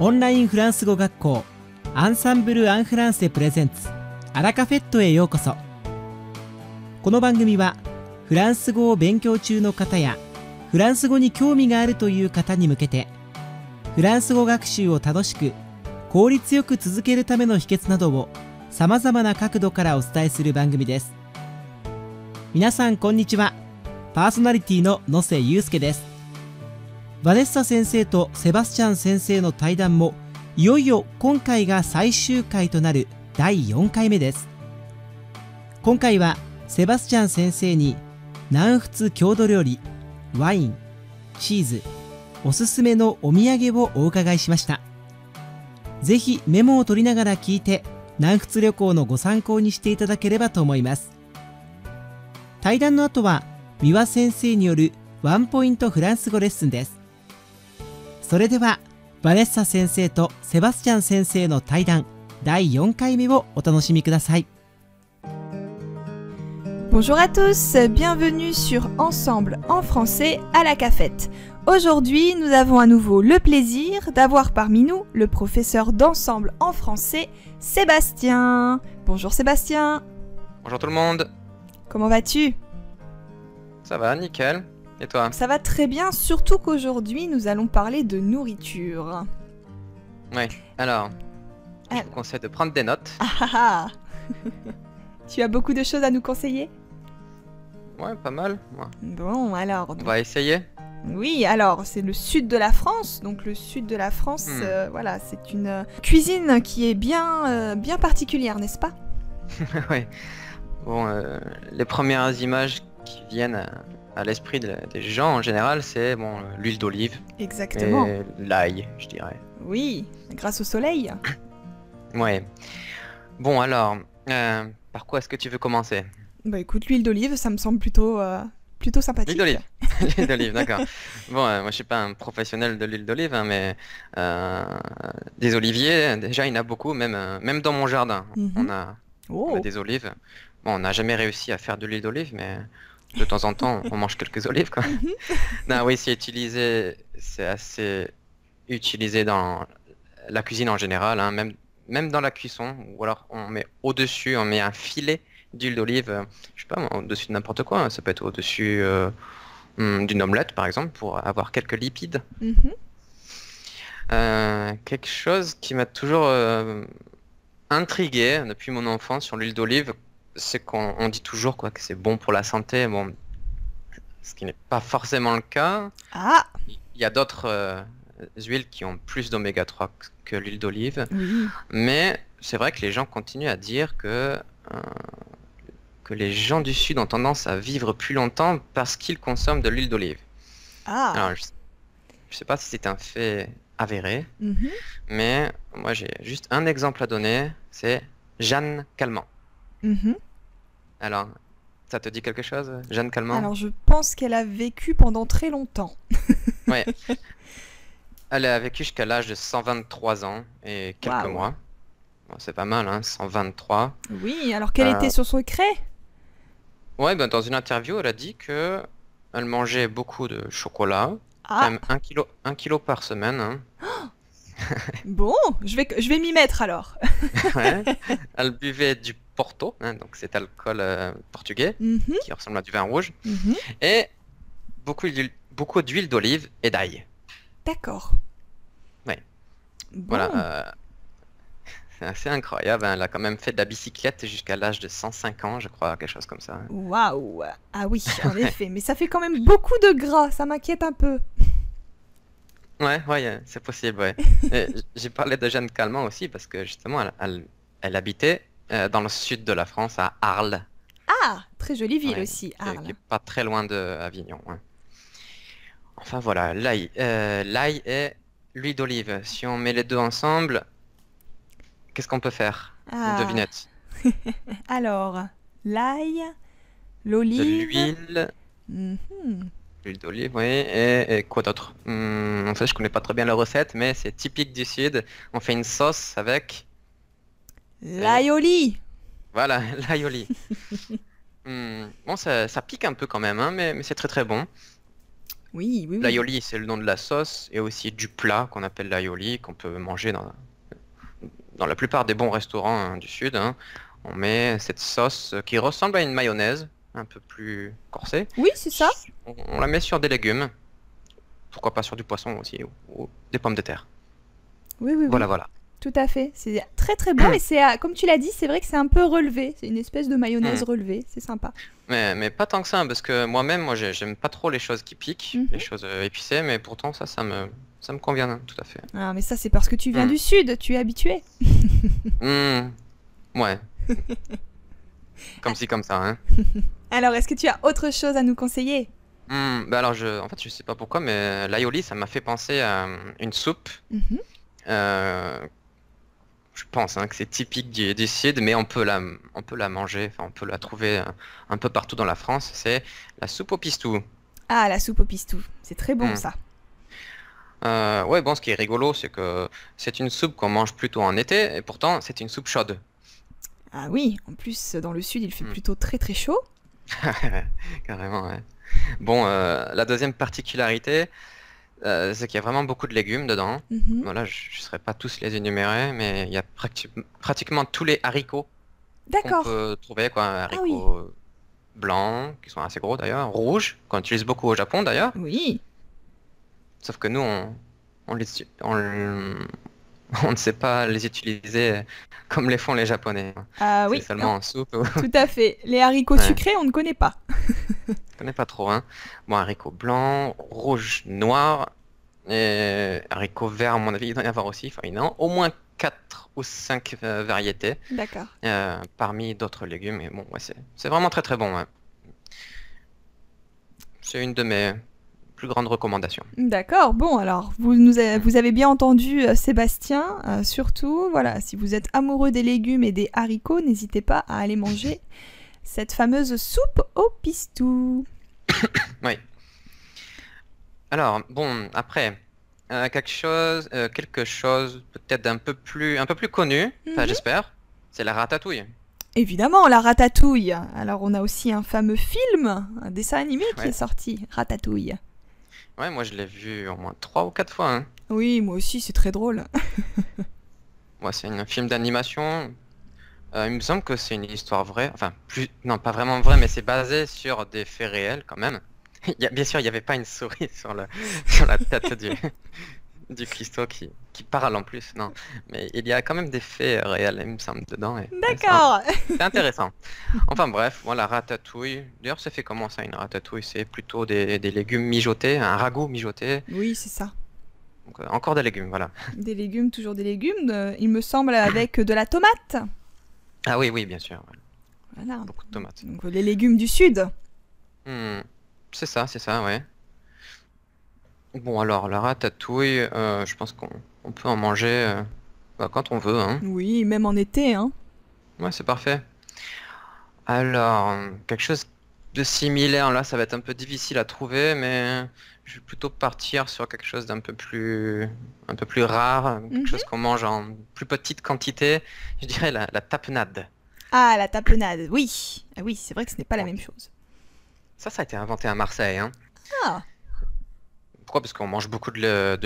オンラインフランス語学校アンサンブル・アン・フランセプレゼンツアラカフェットへようこそ。この番組はフランス語を勉強中の方やフランス語に興味があるという方に向けてフランス語学習を楽しく効率よく続けるための秘訣などをさまざまな角度からお伝えする番組です。皆さんこんにちは。パーソナリティの野瀬祐介です。バネッサ先生とセバスチャン先生の対談もいよいよ今回が最終回となる第4回目です。今回はセバスチャン先生に南仏郷土料理ワインチーズおすすめのお土産をお伺いしました。ぜひメモを取りながら聞いて南仏旅行のご参考にしていただければと思います。対談の後は三輪先生によるワンポイントフランス語レッスンです。それではバネッサ先生とセバスチャン先生の対談第4回目をお楽しみください Bonjour à tous, bienvenue sur Ensemble en français à la cafette. Aujourd'hui, nous avons à nouveau le plaisir d'avoir parmi nous le professeur d'ensemble en français, Sébastien. Bonjour Sébastien. Bonjour tout le monde. Comment vas-tu Ça va, nickel. Et toi Ça va très bien, surtout qu'aujourd'hui, nous allons parler de nourriture. Oui, alors, je Ah. vous conseille de prendre des notes. Ah ah ah Tu as beaucoup de choses à nous conseiller? Ouais, pas mal. Ouais. Bon, alors, On va essayer. Oui, alors c'est le sud de la France. Donc le sud de la France, Hmm. euh, voilà, c'est une euh, cuisine qui est bien, euh, bien particulière, n'est-ce pas? Ouais. Bon, les premières images qui viennent à, l'esprit de- des gens en général, c'est bon, euh, l'huile d'olive Exactement. l'ail, je dirais. Oui, grâce au soleil. Ouais. Bon, alors, euh, par quoi est-ce que tu veux commencer? Bah écoute, l'huile d'olive, ça me semble plutôt, euh, plutôt sympathique. L'huile d'olive. L'huile d'olive, d'accord. Bon, euh, moi je suis pas un professionnel de l'huile d'olive, hein, mais des oliviers, déjà il y en a beaucoup, même, même dans mon jardin. Mhm. On a, on Oh, a des olives. Bon, on n'a jamais réussi à faire de l'huile d'olive, mais de temps en temps on mange quelques olives, quoi. non, oui, c'est utilisé, c'est assez utilisé dans la cuisine en général, hein, même, même dans la cuisson, ou alors on met au-dessus, on met un filet d'huile d'olive, euh, je sais pas, au-dessus de n'importe quoi, hein, ça peut être au-dessus euh, hum, d'une omelette par exemple, pour avoir quelques lipides. mhm. Euh, quelque chose qui m'a toujours intrigué depuis mon enfance sur l'huile d'olive, c'est qu'on on dit toujours quoi, que c'est bon pour la santé, bon, ce qui n'est pas forcément le cas. Ah, Il y a d'autres euh, huiles qui ont plus d'oméga 3 que- l'huile d'olive, mais c'est vrai que les gens continuent à dire que, euh, que les gens du Sud ont tendance à vivre plus longtemps parce qu'ils consomment de l'huile d'olive. Ah, Alors, je, je sais pas si c'est un fait avéré, mhm. mais moi j'ai juste un exemple à donner, c'est Jeanne Calment. Mhm. Alors, ça te dit quelque chose, Jeanne Calment? Alors je pense qu'elle a vécu pendant très longtemps. Ouais. Elle a vécu jusqu'à l'âge de 123 ans et quelques mois. Bon, c'est pas mal, hein, 123. Oui, alors quel Euh, était son secret? Ouais, ben, dans une interview, elle a dit que elle mangeait beaucoup de chocolat, Ah, même un kilo, un kilo par semaine. hein. bon, je vais, je vais m'y mettre alors. Ouais. Elle buvait du Porto, hein, donc cet alcool euh, portugais Mhm, qui ressemble à du vin rouge, mhm. et beaucoup d'huile, beaucoup d'huile d'olive et d'ail. D'accord. Ouais. Bon. Voilà. euh, c'est assez incroyable. hein, Elle a quand même fait de la bicyclette jusqu'à l'âge de 105 ans, je crois, quelque chose comme ça. Waouh Ah oui, en effet, mais ça fait quand même beaucoup de gras, ça m'inquiète un peu. Ouais, ouais, euh, c'est possible, ouais. J'ai parlé de Jeanne Calment aussi parce que justement, elle, elle- elle habitait euh, dans le sud de la France, à Arles, Ah, très jolie ville Ouais, aussi, Arles. qui est pas très loin de Avignon. Enfin voilà, l'ail, euh, l'ail et l'huile d'olive. Si on met les deux ensemble, qu'est-ce qu'on peut faire? Une Ah, devinette. alors, l'ail, l'olive. l'huile, Mhm. l'huile d'olive, oui, et, et quoi d'autre? Hmm, en fait, je connais pas très bien la recette, mais c'est typique du sud. On fait une sauce avec L'aioli. Voilà, l'aïoli. Hmm, Bon, ça, ça pique un peu quand même, hein, mais, mais c'est très très bon. Oui, oui, oui. L'aioli, c'est le nom de la sauce et aussi du plat qu'on appelle l'aioli, qu'on peut manger dans, dans la plupart des bons restaurants hein, du sud. hein. On met cette sauce qui ressemble à une mayonnaise, un peu plus corsée. Oui, c'est ça. On, on la met sur des légumes. Pourquoi pas sur du poisson aussi, ou, ou des pommes de terre. Oui, oui, oui. Voilà, voilà. Tout à fait. C'est très très bon et c'est, comme tu l'as dit, c'est vrai que c'est un peu relevé. C'est une espèce de mayonnaise Mm. relevée. C'est sympa. Mais, mais pas tant que ça, parce que moi-même, moi, j'ai- j'aime pas trop les choses qui piquent, Mhm. les choses euh, épicées, mais pourtant, ça, ça me, ça me convient tout à fait. Ah, mais ça, c'est parce que tu viens Mm. du sud. Tu es habitué. Hmm, Ouais. comme ci, comme ça, hein. Alors, est-ce que tu as autre chose à nous conseiller? Bah alors, je, en fait, je sais pas pourquoi, mais l'aioli, ça m'a fait penser à euh, une soupe. Mhm. euh, je pense hein, que c'est typique du, du sud, mais on peut la, on peut la manger, on peut la trouver euh, un peu partout dans la France. C'est la soupe au pistou. Ah, la soupe au pistou. C'est très bon Mm. ça. Euh, ouais, bon, ce qui est rigolo, c'est que c'est une soupe qu'on mange plutôt en été, et pourtant, c'est une soupe chaude. Ah oui, en plus, dans le sud, il fait Mm. plutôt très très chaud. Carrément, ouais. Bon, euh, la deuxième particularité, euh, c'est qu'il y a vraiment beaucoup de légumes dedans. Mhm. Voilà, je ne saurais pas tous les énumérer, mais il y a prati- pratiquement tous les haricots qu'on peut trouver, quoi. Ah Haricots blancs, qui sont assez gros d'ailleurs, rouges, qu'on utilise beaucoup au Japon d'ailleurs. Oui. Sauf que nous, on, on, les, on, on ne sait pas les utiliser comme les font les Japonais. Ah oui. seulement en soupe. tout à fait. Les haricots Ouais. sucrés, on ne connaît pas. Je connais pas trop, hein. Bon, haricots blancs, rouges, noirs, et haricots verts, à mon avis, il doit y en avoir aussi. Enfin, il y en a au moins 4 ou 5 variétés, D'accord. euh, parmi d'autres légumes. Et bon, ouais, c'est c'est vraiment très très bon. ouais. C'est une de mes plus grandes recommandations. D'accord. Bon, alors, vous, nous avez, vous avez bien entendu euh, Sébastien. euh, surtout, voilà, si vous êtes amoureux des légumes et des haricots, n'hésitez pas à aller manger cette fameuse soupe au pistou. Alors, bon, après, euh, quelque chose, quelque chose peut-être d'un peu plus, un peu plus connu, Mhm. j'espère, c'est la ratatouille. Évidemment, la ratatouille. Alors, on a aussi un fameux film, un dessin animé qui Ouais. est sorti, Ratatouille. Ouais, moi je l'ai vu au moins trois ou quatre fois. hein. Oui, moi aussi, c'est très drôle. Moi, c'est un film d'animation. Euh, il me semble que c'est une histoire vraie. Enfin, plus... non, pas vraiment vraie, mais c'est basé sur des faits réels quand même. Bien sûr, il n'y avait pas une souris sur, le... sur la tête du, du Christo qui... qui parle en plus. Non, mais il y a quand même des faits réels, il me semble, dedans. D'accord. C'est intéressant. Enfin bref, voilà, ratatouille. D'ailleurs, ça fait comment ça, une ratatouille? C'est plutôt des... des légumes mijotés, un ragoût mijoté? Oui, c'est ça. Donc, euh, encore des légumes, voilà. Des légumes, toujours des légumes. il me semble avec de la tomate. Ah oui, oui, bien sûr. Voilà. Beaucoup de tomates. Donc, les légumes du sud. Hmm, C'est ça, c'est ça, ouais. Bon, alors, la ratatouille, euh, je pense qu'on on peut en manger euh, bah, quand on veut, hein. Oui, même en été, hein. Ouais, c'est parfait. Alors, quelque chose de similaire, là, ça va être un peu difficile à trouver, mais je vais plutôt partir sur quelque chose d'un peu plus, un peu plus rare, quelque Mhm. chose qu'on mange en plus petite quantité. Je dirais la, la tapenade. Ah, la tapenade, oui. Ah oui, c'est vrai que ce n'est pas la même chose. Ça, ça a été inventé à Marseille, hein. Ah, Pourquoi? Parce qu'on mange beaucoup de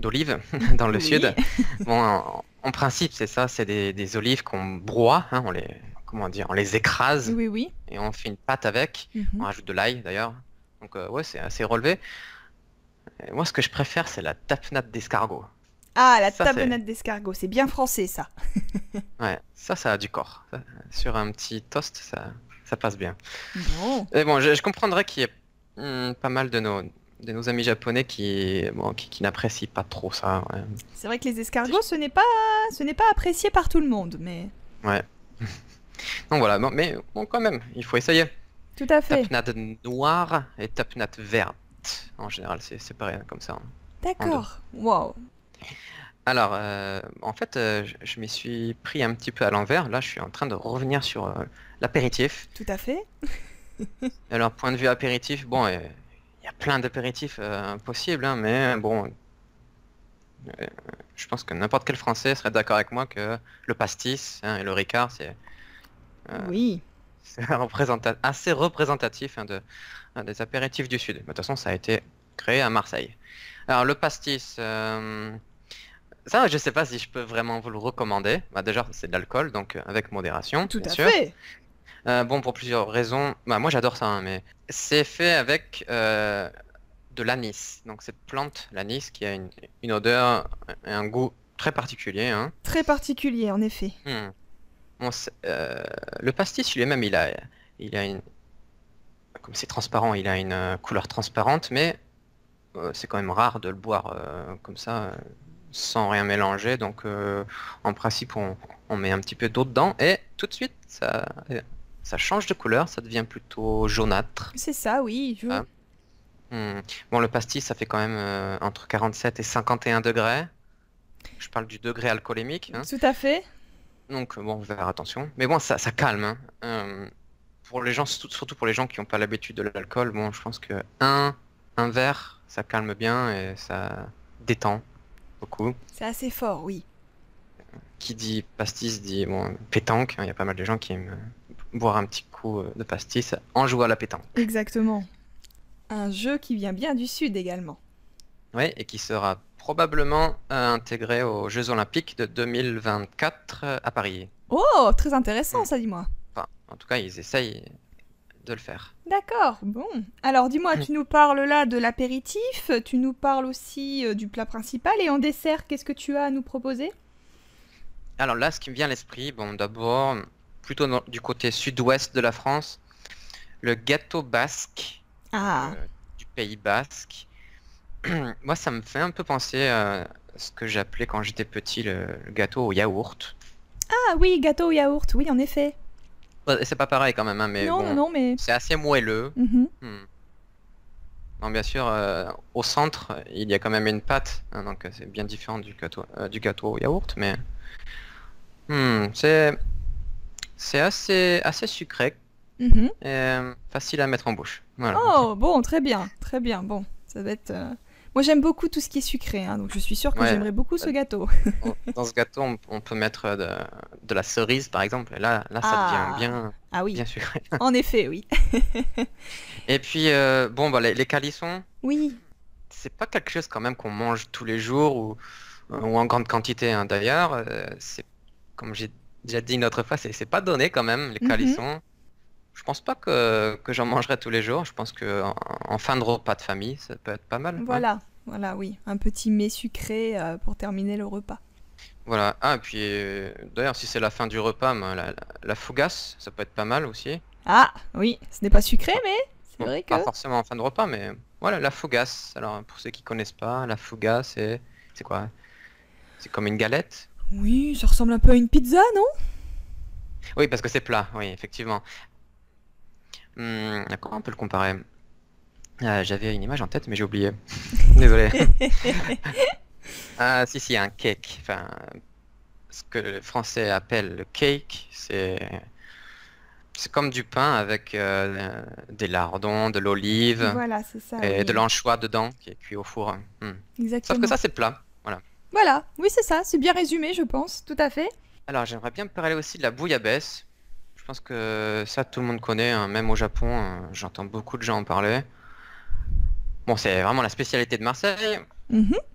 d'olives dans le Oui. sud. Bon, en, en principe, c'est ça, c'est des, des olives qu'on broie, hein, on les, comment dire, on les écrase oui, oui. et on fait une pâte avec. On Mhm. rajoute de l'ail d'ailleurs. Donc euh, ouais, c'est assez relevé. Et moi, ce que je préfère, c'est la tapenade d'escargot. Ah, la tapenade d'escargot, c'est bien français, ça. Ouais, ça, ça a du corps. Ça, sur un petit toast, ça, ça passe bien. Bon. Et bon, je, je comprendrais qu'il y ait hmm, pas mal de nos, de nos amis japonais qui, bon, qui, qui n'apprécient pas trop ça. ouais. C'est vrai que les escargots, ce n'est pas, ce n'est pas apprécié par tout le monde, mais Donc voilà, bon, mais bon, quand même, il faut essayer. tout à fait. Tapenade noire et tapenade verte. En général, c'est séparé hein, comme ça. hein. D'accord. Wow. Alors, euh, en fait, euh, je, je m'y suis pris un petit peu à l'envers. Là, je suis en train de revenir sur euh, l'apéritif. Tout à fait. Alors, point de vue apéritif, bon, y a plein d'apéritifs euh, possibles, hein, mais bon, euh, je pense que n'importe quel Français serait d'accord avec moi que le pastis hein, et le ricard, c'est Euh, Oui. représenta- assez représentatif hein, de, des apéritifs du Sud. Mais De toute façon, ça a été créé à Marseille. Alors le pastis, euh, ça je sais pas si je peux vraiment vous le recommander. Bah, déjà c'est de l'alcool, donc avec modération, Tout bien à sûr. fait. Euh, bon, pour plusieurs raisons. Bah, moi, j'adore ça, hein, mais c'est fait avec euh, de l'anis. Donc, cette plante, l'anis, qui a une, une odeur et un goût très particulier. hein. Très particulier, en effet. Hmm. Bon, euh, le pastis lui-même, il a, il a une, comme c'est transparent, il a une couleur transparente, mais c'est quand même rare de le boire comme ça, sans rien mélanger. Donc, en principe, on, on met un petit peu d'eau dedans et tout de suite, ça, ça change de couleur, ça devient plutôt jaunâtre. C'est ça, oui. je- Ah. Hmm. Bon, le pastis, ça fait quand même euh, entre 47 et 51 degrés. Je parle du degré alcoolémique. hein. Tout à fait. Donc, euh, bon, faire attention. Mais bon, ça, ça calme. hein. Euh, pour les gens, surtout pour les gens qui n'ont pas l'habitude de l'alcool, bon, je pense que un, un verre, ça calme bien et ça détend beaucoup. C'est assez fort, oui. Qui dit pastis dit bon, pétanque. hein. Il y a pas mal de gens qui aiment boire un petit coup euh, de pastis en jouant à la pétanque. Exactement. Un jeu qui vient bien du sud également. Oui, et qui sera probablement euh, intégré aux Jeux Olympiques de 2024 euh, à Paris. Oh, très intéressant ça, dis-moi. Enfin, en tout cas, ils essayent de le faire. D'accord, bon. Alors dis-moi, tu nous parles là de l'apéritif, tu nous parles aussi euh, du plat principal et en dessert, qu'est-ce que tu as à nous proposer? Alors là, ce qui me vient à l'esprit, bon, d'abord, plutôt du côté sud-ouest de la France, le gâteau basque Ah, euh, du Pays basque. Moi, ça me fait un peu penser à ce que j'appelais quand j'étais petit le, le gâteau au yaourt. ah oui, gâteau au yaourt, oui, en effet. Ouais, C'est pas pareil quand même, hein, mais non, bon, non, mais... c'est assez moelleux. Mhm. Hmm. Non, bien sûr, euh, au centre, il y a quand même une pâte, hein, donc euh, c'est bien différent du gâteau, euh, du gâteau au yaourt, mais Hmm, c'est c'est assez assez sucré Mhm. et euh, facile à mettre en bouche. Voilà. Oh, bon, très bien, très bien, bon, ça va être... euh, Moi j'aime beaucoup tout ce qui est sucré, hein, donc je suis sûre que Ouais. j'aimerais beaucoup ce gâteau. Dans ce gâteau, on, on peut mettre de, de la cerise, par exemple, et là, là, ça Ah. devient bien, Ah oui, bien sucré. en effet, oui. Et puis, euh, bon, bah, les, les calissons, Oui, c'est pas quelque chose quand même qu'on mange tous les jours ou, ou en grande quantité. hein. D'ailleurs, euh, c'est comme j'ai déjà dit une autre fois, c'est pas donné quand même les Mhm. calissons. Je pense pas que, que j'en mangerai tous les jours. Je pense que en, en fin de repas de famille, ça peut être pas mal. voilà, voilà, oui, un petit mets sucré euh, pour terminer le repas. Voilà. Ah, et puis euh, d'ailleurs, si c'est la fin du repas, ben, la, la, la fougasse, ça peut être pas mal aussi. Ah, oui, ce n'est pas sucré, mais c'est Bon, vrai que... Pas forcément en fin de repas, mais voilà, la fougasse. Alors, pour ceux qui connaissent pas, la fougasse, c'est c'est quoi? C'est comme une galette? Oui, ça ressemble un peu à une pizza, non? Oui, parce que c'est plat, oui, effectivement. Hmm, comment on peut le comparer? Euh, j'avais une image en tête, mais j'ai oublié. Désolé. Ah, si, si, un cake. Enfin, ce que les Français appellent le cake, c'est c'est comme du pain avec euh, des lardons, de l'olive Voilà, et oui. de l'anchois dedans qui est cuit au four. Hmm. Sauf que ça, c'est plat. Voilà. Oui, c'est ça, c'est bien résumé, je pense, tout à fait. Alors, j'aimerais bien parler aussi de la bouillabaisse. Je pense que ça, tout le monde connaît, hein, même au Japon, euh, j'entends beaucoup de gens en parler. Bon, c'est vraiment la spécialité de Marseille. Mhm.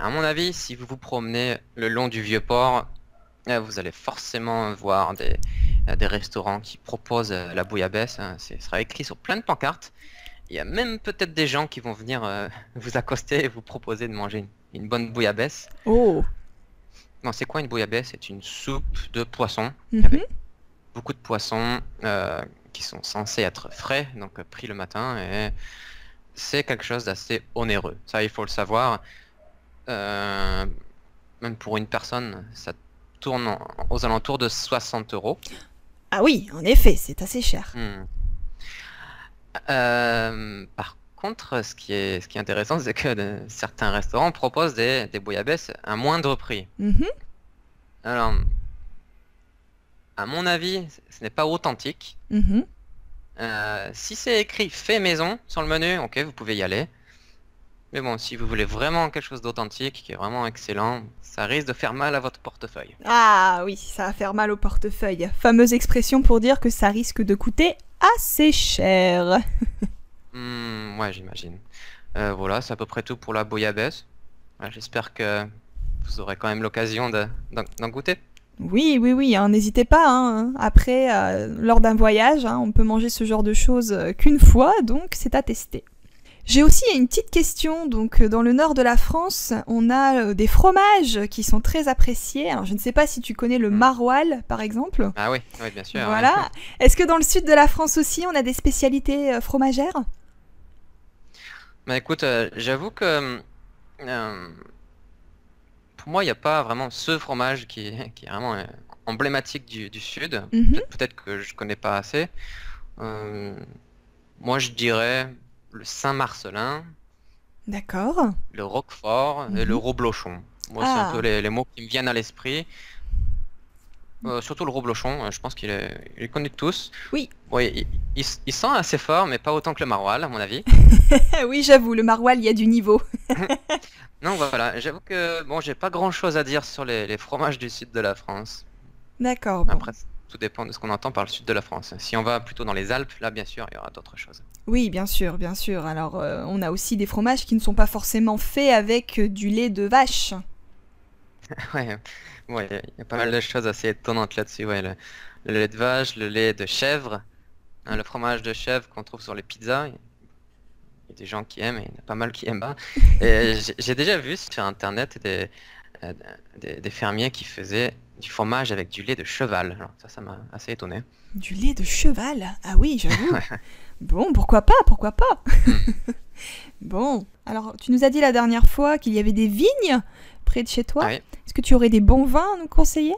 À mon avis, si vous vous promenez le long du Vieux-Port, euh, vous allez forcément voir des, euh, des restaurants qui proposent euh, la bouillabaisse. hein. C'est- Ce sera écrit sur plein de pancartes. Il y a même peut-être des gens qui vont venir euh, vous accoster et vous proposer de manger une, une bonne bouillabaisse. Oh. Non, c'est quoi une bouillabaisse? C'est une soupe de poisson Mhm. avec beaucoup de poissons euh, qui sont censés être frais, donc euh, pris le matin, et c'est quelque chose d'assez onéreux. Ça, il faut le savoir. Euh, même pour une personne, ça tourne en- aux alentours de 60 euros. Ah oui, en effet, c'est assez cher. Hmm. Euh, par contre, ce qui est, ce qui est intéressant, c'est que de- certains restaurants proposent des, des bouillabaisse à moindre prix. Mhm. Alors, à mon avis, ce n'est pas authentique. Mhm. Euh, si c'est écrit fait maison sur le menu, ok, vous pouvez y aller. Mais bon, si vous voulez vraiment quelque chose d'authentique, qui est vraiment excellent, ça risque de faire mal à votre portefeuille. Ah oui, ça va faire mal au portefeuille. Fameuse expression pour dire que ça risque de coûter assez cher. Hmm, ouais, j'imagine. Euh, voilà, c'est à peu près tout pour la bouillabaisse. Ouais, J'espère que vous aurez quand même l'occasion de- d'en d'en goûter. Oui, oui, oui, hein, n'hésitez pas. hein. Après, euh, lors d'un voyage, hein, on peut manger ce genre de choses euh, qu'une fois, donc c'est à tester. J'ai aussi une petite question. Donc, euh, dans le nord de la France, on a euh, des fromages qui sont très appréciés. Alors, je ne sais pas si tu connais le Mm. maroilles, par exemple. Ah oui, oui, bien sûr. ouais. Voilà. Est-ce que dans le sud de la France aussi, on a des spécialités euh, fromagères? Bah écoute, euh, j'avoue que euh, pour moi, il n'y a pas vraiment ce fromage qui, est- qui est vraiment euh, emblématique du, du Sud. Mhm. Peut- Peut-être que je connais pas assez. Euh, moi, je dirais le Saint-Marcelin, D'accord. le Roquefort et Mhm. le Roblochon. Moi, c'est Ah. un peu les, les mots qui me viennent à l'esprit. Euh, surtout le Roblochon, euh, je pense qu'il est, il est connu de tous. Oui. Oui, il, il, il sent assez fort, mais pas autant que le maroilles, à mon avis. oui, j'avoue, le maroilles, il y a du niveau. Non, voilà, j'avoue que bon, j'ai pas grand chose à dire sur les, les fromages du sud de la France. D'accord. bon. Tout dépend de ce qu'on entend par le sud de la France. Si on va plutôt dans les Alpes, là, bien sûr, il y aura d'autres choses. Oui, bien sûr, bien sûr. Alors, euh, on a aussi des fromages qui ne sont pas forcément faits avec du lait de vache. Ouais, ouais, il y a pas mal de choses assez étonnantes là-dessus. Ouais, le, le lait de vache, le lait de chèvre, hein, le fromage de chèvre qu'on trouve sur les pizzas. Il y a des gens qui aiment et il y en a pas mal qui aiment pas. Et j'ai- déjà vu sur internet des, des, des fermiers qui faisaient du fromage avec du lait de cheval. Alors, ça, ça m'a assez étonné. Du lait de cheval? Ah oui, j'avoue. bon, pourquoi pas, pourquoi pas? Bon, alors tu nous as dit la dernière fois qu'il y avait des vignes près de chez toi. Ah oui. Est-ce que tu aurais des bons vins à nous conseiller?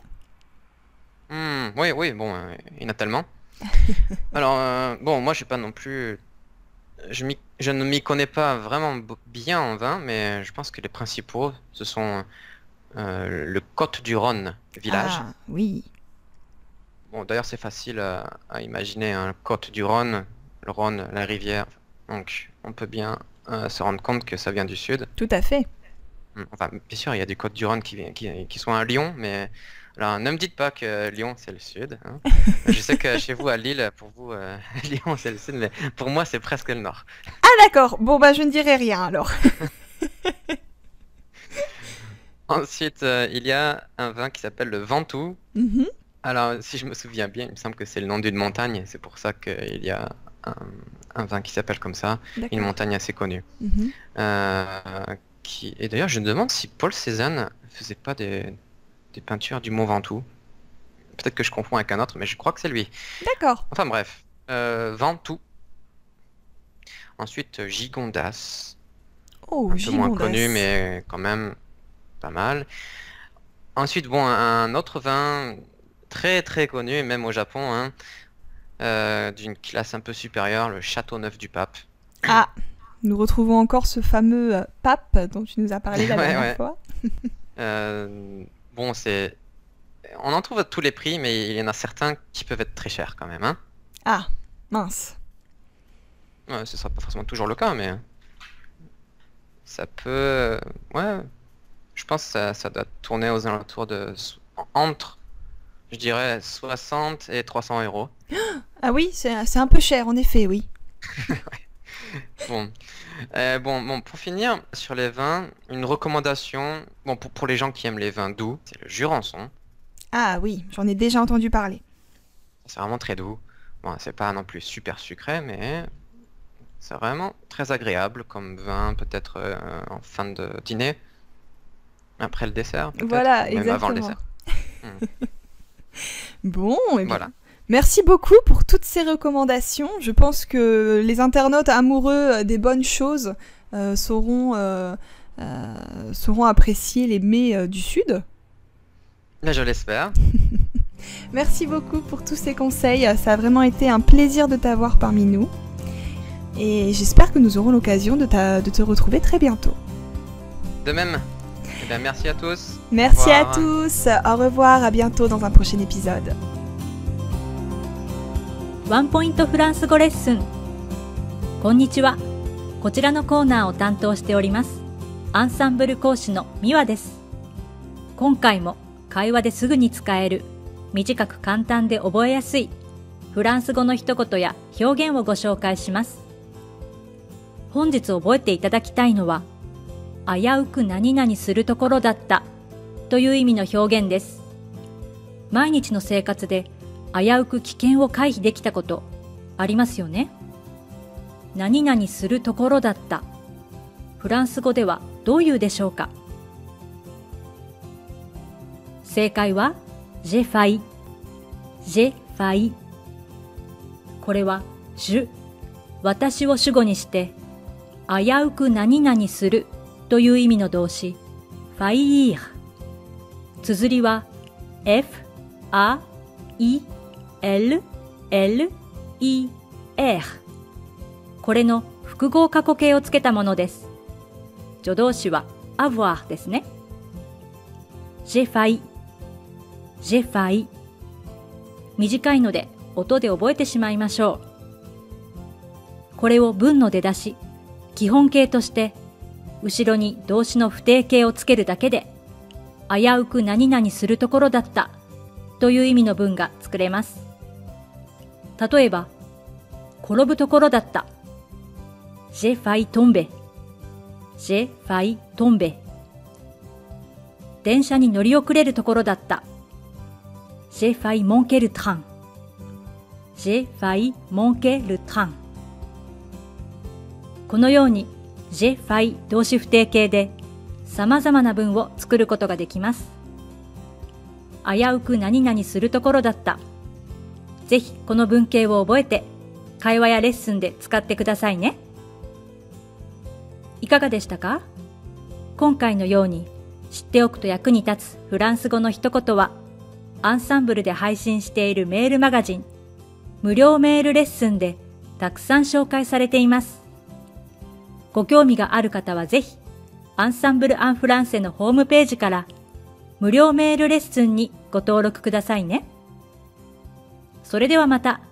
Hmm, oui, oui, bon, euh, il y en a tellement. Alors, euh, bon, moi, je suis pas non plus. Je, je ne m'y connais pas vraiment bien en vin, mais je pense que les principaux, ce sont euh, le Côte du Rhône village. Ah, oui. Bon, d'ailleurs, c'est facile à, à imaginer un Côte du Rhône, le Rhône, la rivière. Donc, on peut bien euh, se rendre compte que ça vient du sud. Tout à fait. Hmm, Enfin, bien sûr, il y a des Côtes du Rhône qui, qui, qui sont à Lyon, mais alors, ne me dites pas que Lyon c'est le sud. hein. Je sais que chez vous à Lille, pour vous, euh, Lyon c'est le sud, mais pour moi c'est presque le nord. Ah d'accord, bon bah je ne dirai rien alors. Ensuite, euh, il y a un vin qui s'appelle le Ventoux. Mhm. Alors, si je me souviens bien, il me semble que c'est le nom d'une montagne, c'est pour ça qu'il y a un, un vin qui s'appelle comme ça, une montagne assez connue. Mhm. Euh, qui... Et d'ailleurs, je me demande si Paul Cézanne faisait pas des, des peintures du Mont Ventoux. Peut-être que je confonds avec un autre, mais je crois que c'est lui. D'accord. Enfin bref, euh, Ventoux. Ensuite, Gigondas, Oh, un peu moins connu, mais quand même pas mal. Ensuite, bon, un autre vin très très connu, même au Japon, hein, euh, d'une classe un peu supérieure, le Château Neuf du Pape. Ah, nous retrouvons encore ce fameux euh, pape dont tu nous as parlé la Ouais, dernière ouais. fois. Euh, bon, c'est... On en trouve à tous les prix, mais il y en a certains qui peuvent être très chers quand même, hein. Ah, mince. Ouais, ce sera pas forcément toujours le cas, mais ça peut. Ouais, je pense que ça, ça doit tourner aux alentours de entre, je dirais, 60 et 300 euros. Ah oui, c'est c'est un peu cher en effet, oui. Bon, Euh, bon, bon, pour finir sur les vins, une recommandation. Bon, pour, pour les gens qui aiment les vins doux, c'est le Jurançon. Ah oui, j'en ai déjà entendu parler. C'est vraiment très doux. Bon, c'est pas non plus super sucré, mais c'est vraiment très agréable comme vin, peut-être euh, en fin de dîner, après le dessert. Voilà, même avant le exactement. dessert. Bon, et bien, Voilà. Merci beaucoup pour toutes ces recommandations. Je pense que les internautes amoureux des bonnes choses euh, sauront, euh, euh, sauront apprécier les mets du Sud. Là, je l'espère. Merci beaucoup pour tous ces conseils. Ça a vraiment été un plaisir de t'avoir parmi nous. Et j'espère que nous aurons l'occasion de te retrouver très bientôt. De même. Eh bien, merci à tous. Merci à revoir. tous. Au revoir. À bientôt dans un prochain épisode. ワンポイントフランス語レッスンこんにちはこちらのコーナーを担当しておりますアンサンブル講師のミワです今回も会話ですぐに使える短く簡単で覚えやすいフランス語の一言や表現をご紹介します本日覚えていただきたいのは、危うく何々するところだったという意味の表現です。毎日の生活で危うく危険を回避できたことありますよね何々するところだった。フランス語ではどういうでしょうか正解は、ジェファイ。ジェファイ。これは、ジュ、私を主語にして、危うく何々するという意味の動詞、ファイー綴りは、F, A, I, L, L, E, R。これの複合過去形をつけたものです。助動詞は avoir ですね。j'ai failli, j'ai failli。短いので音で覚えてしまいましょう。これを文の出だし、基本形として、後ろに動詞の不定形をつけるだけで、危うく何々するところだったという意味の文が作れます。例えば、転ぶところだった。ジェファイトンベ。ジェファイトンベ。電車に乗り遅れるところだった。ジェファイモンケルタン。ジェファイモンケルタン。このように j'ai failli 動詞不定形で様々な文を作ることができます。危うく何々するところだった。ぜひこの文型を覚えて会話やレッスンで使ってくださいね。いかがでしたか？今回のように知っておくと役に立つフランス語の一言はアンサンブルで配信しているメールマガジン無料メールレッスンでたくさん紹介されています。ご興味がある方はぜひアンサンブル・アン・フランセのホームページから無料メールレッスンにご登録くださいね。それではまた。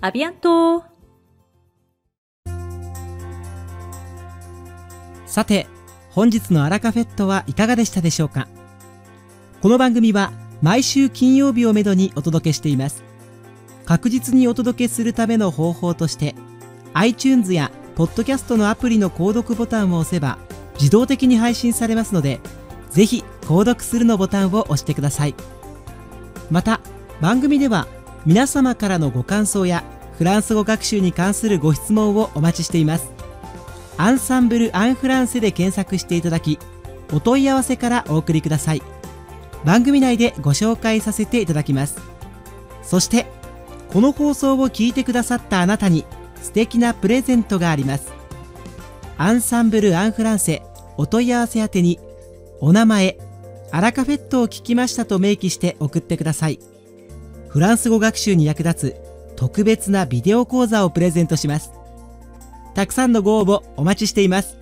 アビアントさて、本日のアラカフェットはいかがでしたでしょうか？この番組は毎週金曜日をめどにお届けしています。確実にお届けするための方法として、iTunes やポッドキャストのアプリの購読ボタンを押せば自動的に配信されますので、ぜひ購読するのボタンを押してください。また、番組では皆様からのご感想やフランス語学習に関するご質問をお待ちしています。アンサンブル・アン・フランセで検索していただきお問い合わせからお送りください。番組内でご紹介させていただきます。そしてこの放送を聞いてくださったあなたに素敵なプレゼントがありますアンサンブル・アン・フランセお問い合わせ宛てにお名前アラカフェットを聞きましたと明記して送ってください。フランス語学習に役立つ特別なビデオ講座をプレゼントします。たくさんのご応募お待ちしています。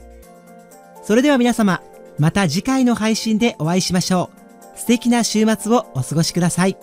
それでは皆様、また次回の配信でお会いしましょう。素敵な週末をお過ごしください。